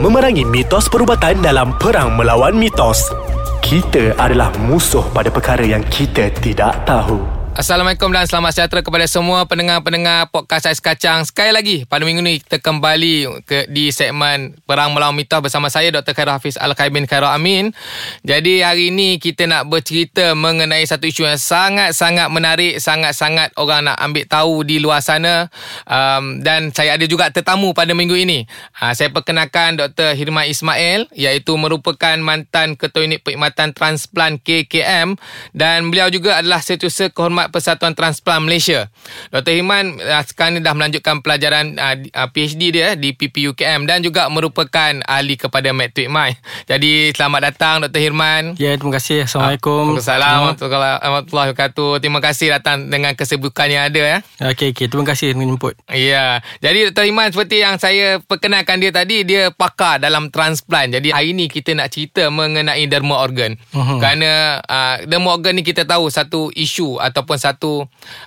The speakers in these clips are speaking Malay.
memerangi mitos perubatan dalam perang melawan mitos. Kita adalah musuh pada perkara yang kita tidak tahu. Assalamualaikum dan selamat sejahtera kepada semua pendengar-pendengar podcast Ais Kacang. Sekali lagi, pada minggu ni kita kembali ke di segmen Perang Melawan Mitos bersama saya Dr. Khairul Hafiz Al-Khaibin Khairul Amin. Jadi hari ini kita nak bercerita mengenai satu isu yang sangat-sangat menarik, sangat-sangat orang nak ambil tahu di luar sana. Um, dan saya ada juga tetamu pada minggu ini. Uh, saya perkenalkan Dr. Hirman Ismail iaitu merupakan mantan Ketua Unit Perkhidmatan Transplant KKM dan beliau juga adalah setiausaha kehormatan Pengamat Persatuan Transplant Malaysia. Dr. Himan uh, sekarang ni dah melanjutkan pelajaran uh, uh PhD dia di PPUKM dan juga merupakan ahli kepada Matric My. Jadi selamat datang Dr. Hirman. Ya, terima kasih. Assalamualaikum. Assalamualaikum warahmatullahi wabarakatuh. Terima kasih datang dengan kesibukan yang ada ya. Okey, okey. Terima kasih menjemput. Ya. Jadi Dr. Himan seperti yang saya perkenalkan dia tadi, dia pakar dalam transplant. Jadi hari ini kita nak cerita mengenai derma organ. Uh-huh. Kerana uh, derma organ ni kita tahu satu isu ataupun ataupun satu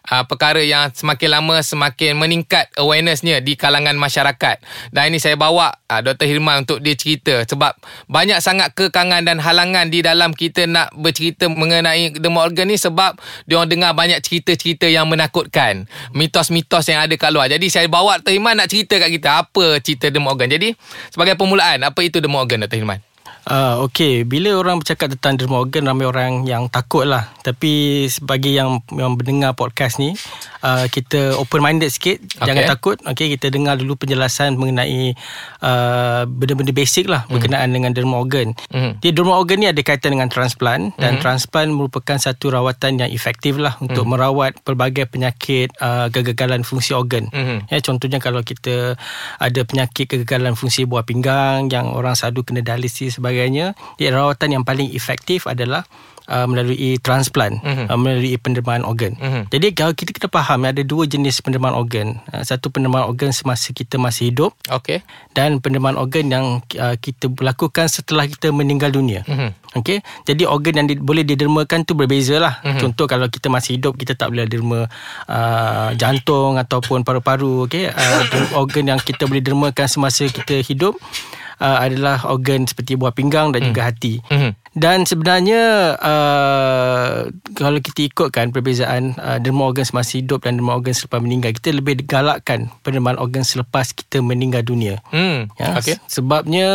uh, perkara yang semakin lama semakin meningkat awarenessnya di kalangan masyarakat. Dan ini saya bawa uh, Dr. Hirman untuk dia cerita sebab banyak sangat kekangan dan halangan di dalam kita nak bercerita mengenai demo organ ni sebab dia orang dengar banyak cerita-cerita yang menakutkan. Mitos-mitos yang ada kat luar. Jadi saya bawa Dr. Hirman nak cerita kat kita apa cerita demo organ. Jadi sebagai permulaan apa itu demo organ Dr. Hirman? Uh, okay, bila orang bercakap tentang derma organ ramai orang yang takut lah. Tapi sebagai yang yang mendengar podcast ni, uh, kita open minded sikit, okay. jangan takut. Okay, kita dengar dulu penjelasan mengenai uh, benda-benda basic lah mm. berkenaan dengan derma organ. Mm. Dia derma organ ni ada kaitan dengan transplant dan mm. transplant merupakan satu rawatan yang efektif lah untuk mm. merawat pelbagai penyakit uh, kegagalan fungsi organ. Mm. Ya, contohnya kalau kita ada penyakit kegagalan fungsi buah pinggang yang orang sadu kena dialisis sebagai sebagainya dia rawatan yang paling efektif adalah uh, melalui transplant mm-hmm. uh, melalui pendermaan organ. Mm-hmm. Jadi kalau kita kena faham ada dua jenis pendermaan organ. Uh, satu pendermaan organ semasa kita masih hidup. Okey. Dan pendermaan organ yang uh, kita lakukan setelah kita meninggal dunia. Mm-hmm. Okey. Jadi organ yang di, boleh didermakan tu berbezalah. Mm-hmm. Contoh kalau kita masih hidup kita tak boleh derma uh, jantung ataupun paru-paru okey. Uh, organ yang kita boleh dermakan semasa kita hidup uh, adalah organ seperti buah pinggang dan hmm. juga hati. Hmm. Dan sebenarnya uh, kalau kita ikutkan perbezaan uh, derma organ semasa hidup dan derma organ selepas meninggal, kita lebih digalakkan penerimaan organ selepas kita meninggal dunia. Hmm. Ya, okay. Sebabnya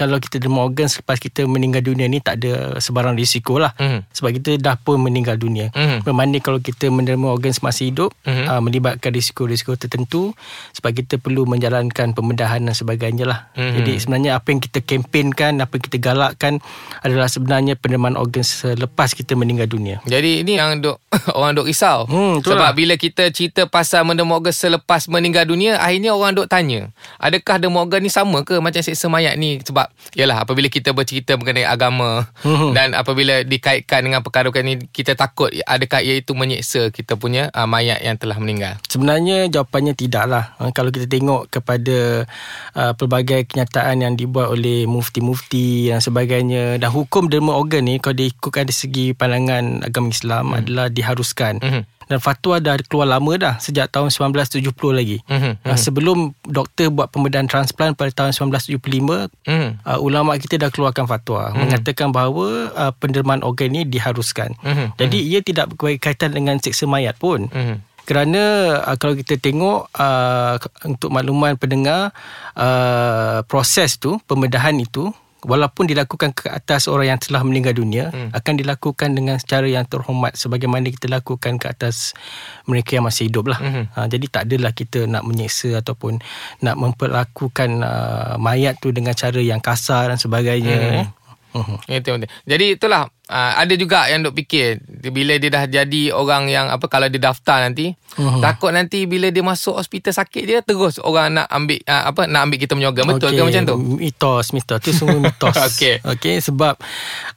kalau kita derma organ selepas kita meninggal dunia ni tak ada sebarang risiko lah. Hmm. Sebab kita dah pun meninggal dunia. Hmm. Bermakna kalau kita menerima organ semasa hidup, hmm. uh, melibatkan risiko-risiko tertentu sebab kita perlu menjalankan pembedahan dan sebagainya lah. Hmm. Jadi sebenarnya apa yang kita kempenkan, apa yang kita galakkan adalah sebenarnya penerimaan organ selepas kita meninggal dunia. Jadi ini yang dok orang dok risau. Hmm, Sebab lah. bila kita cerita pasal menerima organ selepas meninggal dunia, akhirnya orang dok tanya, adakah derma organ ni sama ke macam seksa mayat ni? Sebab yalah apabila kita bercerita mengenai agama hmm. dan apabila dikaitkan dengan perkara ni kita takut adakah ia itu menyeksa kita punya uh, mayat yang telah meninggal. Sebenarnya jawapannya tidaklah. Uh, kalau kita tengok kepada uh, pelbagai kenyataan yang dibuat oleh mufti-mufti dan sebagainya dan hukum hukum derma organ ni kalau diikutkan dari segi pandangan agama Islam hmm. adalah diharuskan. Hmm. Dan fatwa dah keluar lama dah sejak tahun 1970 lagi. Mm-hmm. Uh, sebelum doktor buat pembedahan transplant pada tahun 1975, mm-hmm. uh, ulama kita dah keluarkan fatwa mm-hmm. mengatakan bahawa uh, pendermaan organ ni diharuskan. Mm-hmm. Jadi mm-hmm. ia tidak berkaitan dengan seksa mayat pun. Mm-hmm. Kerana uh, kalau kita tengok uh, untuk makluman pendengar uh, proses tu pembedahan itu walaupun dilakukan ke atas orang yang telah meninggal dunia hmm. akan dilakukan dengan secara yang terhormat sebagaimana kita lakukan ke atas mereka yang masih hidup lah. Hmm. Ha, jadi tak adalah kita nak menyeksa ataupun nak memperlakukan uh, mayat tu dengan cara yang kasar dan sebagainya. Hmm. Eh. Uh-huh. Itu Jadi itulah uh, ada juga yang duk fikir bila dia dah jadi orang yang apa kalau dia daftar nanti uh-huh. takut nanti bila dia masuk hospital sakit dia terus orang nak ambil uh, apa nak ambil kita punya organ betul okay. ke macam tu? Mitos, mitos. Tu semua mitos. Okey. Okey sebab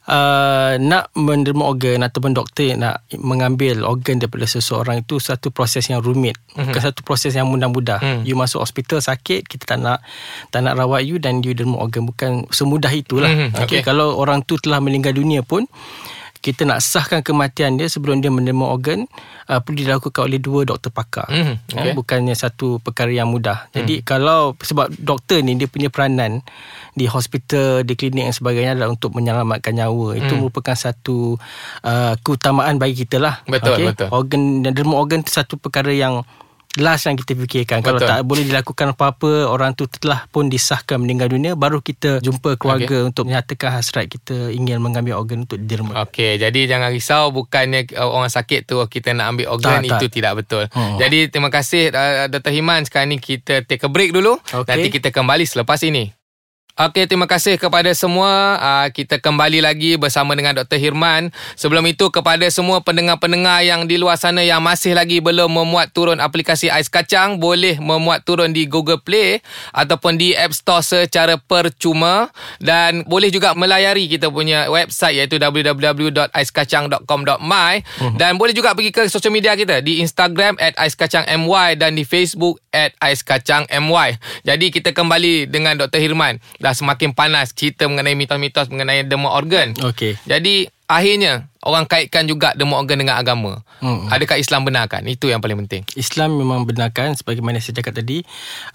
uh, nak menerima organ ataupun doktor nak mengambil organ daripada seseorang itu satu proses yang rumit. Uh-huh. Bukan satu proses yang mudah-mudah. Uh-huh. You masuk hospital sakit kita tak nak tak nak rawat you dan you derma organ bukan semudah itulah. Uh-huh. Okey okay. kalau orang tu telah meninggal dunia pun kita nak sahkan kematian dia sebelum dia menerima organ uh, perlu dilakukan oleh dua doktor pakar. Mhm, Ya, okey. bukannya satu perkara yang mudah. Jadi Hmm. kalau sebab doktor ni dia punya peranan di hospital, di klinik dan sebagainya adalah untuk menyelamatkan nyawa. Itu Hmm. merupakan satu uh, keutamaan bagi kita lah. Betul, Okey? betul. Organ dan derma organ tu satu perkara yang last yang kita fikirkan. Kalau Betul. tak boleh dilakukan apa-apa, orang tu telah pun disahkan meninggal dunia, baru kita jumpa keluarga okay. untuk menyatakan hasrat kita ingin mengambil organ untuk derma. Okey, jadi jangan risau bukannya uh, orang sakit tu kita nak ambil organ Tak, itu tak. tidak betul. Hmm. Jadi terima kasih uh, Dr. Himan. Sekarang ni kita take a break dulu. Okey. Nanti kita kembali selepas ini. Okey, terima kasih kepada semua. Uh, kita kembali lagi bersama dengan Dr. Hirman. Sebelum itu kepada semua pendengar-pendengar yang di luar sana yang masih lagi belum memuat turun aplikasi Ais Kacang, boleh memuat turun di Google Play ataupun di App Store secara percuma dan boleh juga melayari kita punya website iaitu www.aiskacang.com.my uh-huh. dan boleh juga pergi ke social media kita di Instagram at aiskacangmy dan di Facebook at aiskacangmy. Jadi kita kembali dengan Dr. Hirman. Dah semakin panas cerita mengenai mitos-mitos mengenai derma organ. Okey. Jadi akhirnya orang kaitkan juga derma organ dengan agama. Hmm. Adakah Islam benarkan? Itu yang paling penting. Islam memang benarkan sebagaimana saya cakap tadi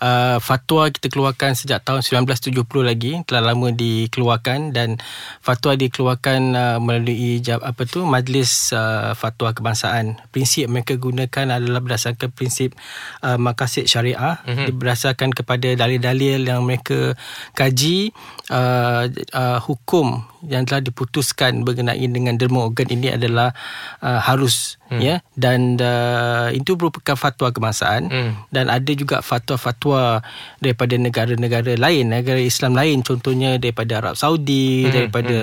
uh, fatwa kita keluarkan sejak tahun 1970 lagi telah lama dikeluarkan dan fatwa dikeluarkan uh, melalui jab, apa tu majlis uh, fatwa kebangsaan prinsip mereka gunakan adalah berdasarkan prinsip uh, makasid syariah mm-hmm. berdasarkan kepada dalil-dalil yang mereka kaji uh, uh, hukum yang telah diputuskan berkenaan dengan derma organ ini adalah uh, harus hmm. ya dan uh, itu merupakan fatwa kebangsaan Hmm. dan ada juga fatwa-fatwa daripada negara-negara lain negara Islam lain contohnya daripada Arab Saudi Hmm. daripada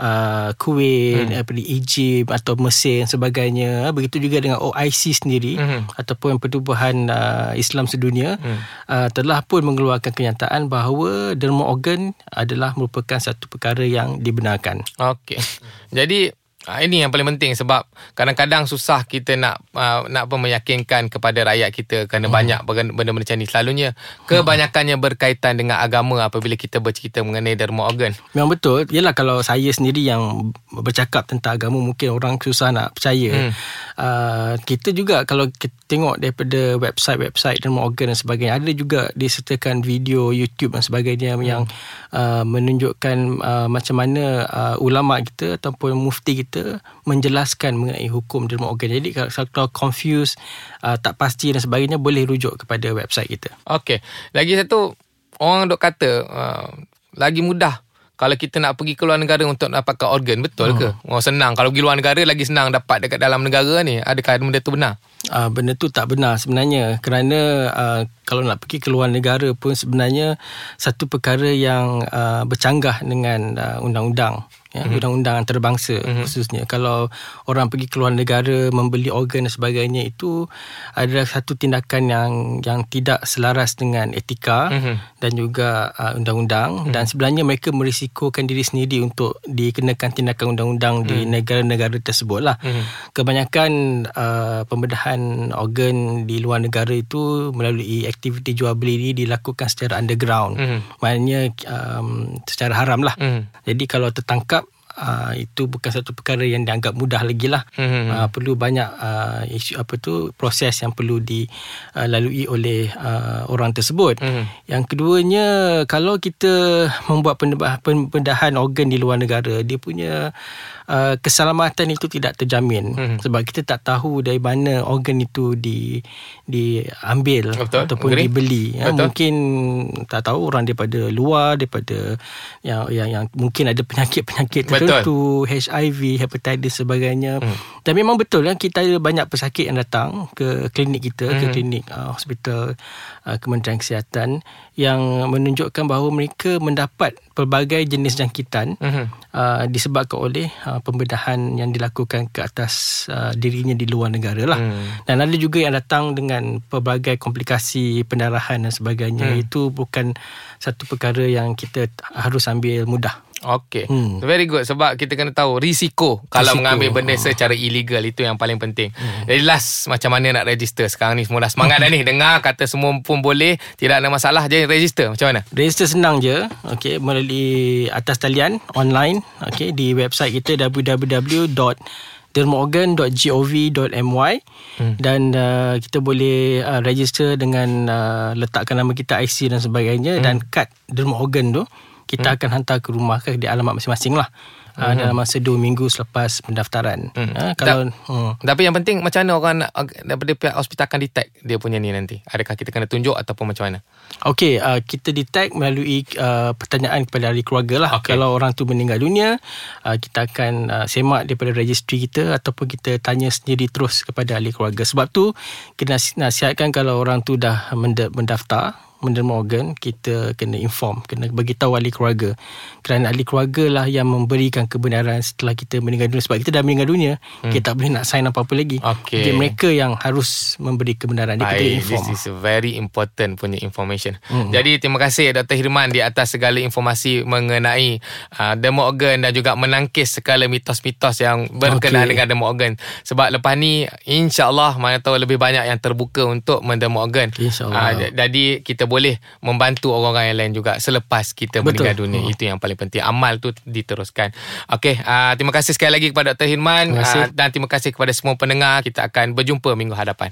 uh, Kuwait Hmm. daripada Egypt atau Mesir dan sebagainya begitu juga dengan OIC sendiri Hmm. ataupun pertubuhan uh, Islam sedunia Hmm. uh, telah pun mengeluarkan kenyataan bahawa derma organ adalah merupakan satu perkara yang dibenarkan. Okey. Jadi ah, ini yang paling penting sebab kadang-kadang susah kita nak uh, nak apa meyakinkan kepada rakyat kita kerana hmm. banyak benda- benda-benda macam ni. Selalunya kebanyakannya berkaitan dengan agama apabila kita bercerita mengenai derma organ. Memang betul. Yalah kalau saya sendiri yang bercakap tentang agama mungkin orang susah nak percaya. Hmm. Uh, kita juga kalau kita tengok daripada website-website derma organ dan sebagainya ada juga disertakan video YouTube dan sebagainya hmm. yang uh, menunjukkan uh, macam mana uh, ulama kita ataupun mufti kita menjelaskan mengenai hukum derma organ. Jadi kalau, kalau confused uh, tak pasti dan sebagainya boleh rujuk kepada website kita. Okey. Lagi satu orang dok kata uh, lagi mudah kalau kita nak pergi ke luar negara untuk dapatkan organ betul hmm. ke? Oh senang kalau pergi luar negara lagi senang dapat dekat dalam negara ni. Adakah benda tu benar? Uh, benda tu tak benar sebenarnya. Kerana uh, kalau nak pergi ke luar negara pun sebenarnya satu perkara yang uh, bercanggah dengan uh, undang-undang ya mm-hmm. undang-undang antarabangsa mm-hmm. khususnya. Kalau orang pergi ke luar negara membeli organ dan sebagainya itu adalah satu tindakan yang yang tidak selaras dengan etika Mhm. dan juga uh, undang-undang. Dan sebenarnya mereka merisikokan diri sendiri untuk dikenakan tindakan undang-undang di negara-negara tersebut lah kebanyakan uh, pembedahan organ di luar negara itu melalui aktiviti jual beli ini dilakukan secara underground Mhm. maknanya um, secara haram lah Mhm. jadi kalau tertangkap Uh, itu bukan satu perkara yang dianggap mudah lagi lah. Mhm. Uh, perlu banyak uh, isu apa tu proses yang perlu dilalui oleh uh, orang tersebut. Mhm. Yang keduanya kalau kita membuat pembedahan organ di luar negara, dia punya uh, keselamatan itu tidak terjamin Mhm. sebab kita tak tahu dari mana organ itu di diambil Betul, ataupun agree. dibeli. Ya, Betul. mungkin tak tahu orang daripada luar daripada yang yang yang mungkin ada penyakit-penyakit Betul. tertentu, HIV, hepatitis sebagainya. Hmm. Dan memang betul kan kita ada banyak pesakit yang datang ke klinik kita, hmm. ke klinik uh, hospital uh, Kementerian Kesihatan yang menunjukkan bahawa mereka mendapat pelbagai jenis jangkitan Mhm. uh, disebabkan oleh uh, pembedahan yang dilakukan ke atas uh, dirinya di luar negara lah. Hmm. Dan ada juga yang datang dengan pelbagai komplikasi pendarahan dan sebagainya. Hmm. Itu bukan satu perkara yang kita harus ambil mudah. Okay hmm. Very good Sebab kita kena tahu Risiko Kalau Risiko. mengambil benda secara illegal Itu yang paling penting hmm. Jadi last Macam mana nak register Sekarang ni semua dah semangat dah ni Dengar kata semua pun boleh Tidak ada masalah Jadi register Macam mana? Register senang je okay, melalui atas talian online okay, di website kita www.dermaorgan.gov.my hmm. dan uh, kita boleh uh, register dengan uh, letakkan nama kita IC dan sebagainya hmm. dan kad derma organ tu kita hmm. akan hantar ke rumah ke di alamat masing-masing lah uh, hmm. dalam masa 2 minggu selepas pendaftaran. Hmm. Uh, kalau Ta- hmm. Tapi yang penting macam mana orang nak, daripada pihak hospital akan detect dia punya ni nanti? Adakah kita kena tunjuk ataupun macam mana? Okey, uh, kita detect melalui uh, pertanyaan kepada ahli keluarga lah. Okey. Kalau orang tu meninggal dunia, uh, kita akan uh, semak daripada registry kita ataupun kita tanya sendiri terus kepada ahli keluarga. Sebab tu kita nas- nasihatkan kalau orang tu dah menda- mendaftar menerima organ kita kena inform kena bagi tahu ahli keluarga kerana ahli keluarga lah yang memberikan kebenaran setelah kita meninggal dunia sebab kita dah meninggal dunia hmm. kita tak boleh nak sign apa-apa lagi Okey. jadi mereka yang harus memberi kebenaran dia Baik, inform this is a very important punya information. Mm. Jadi terima kasih Dr. Hirman di atas segala informasi mengenai uh, demo organ dan juga menangkis segala mitos-mitos yang berkenaan Okey. dengan demo organ. Sebab lepas ni insya-Allah mana tahu lebih banyak yang terbuka untuk mendemo organ. InsyaAllah. Ah, j- jadi kita boleh membantu orang-orang yang lain juga selepas kita Betul. meninggal dunia. Hmm. Itu yang paling penting. Amal tu diteruskan. Okey, uh, terima kasih sekali lagi kepada Dr. Hirman Terima kasih. uh, dan terima kasih kepada semua pendengar. Kita akan berjumpa minggu hadapan.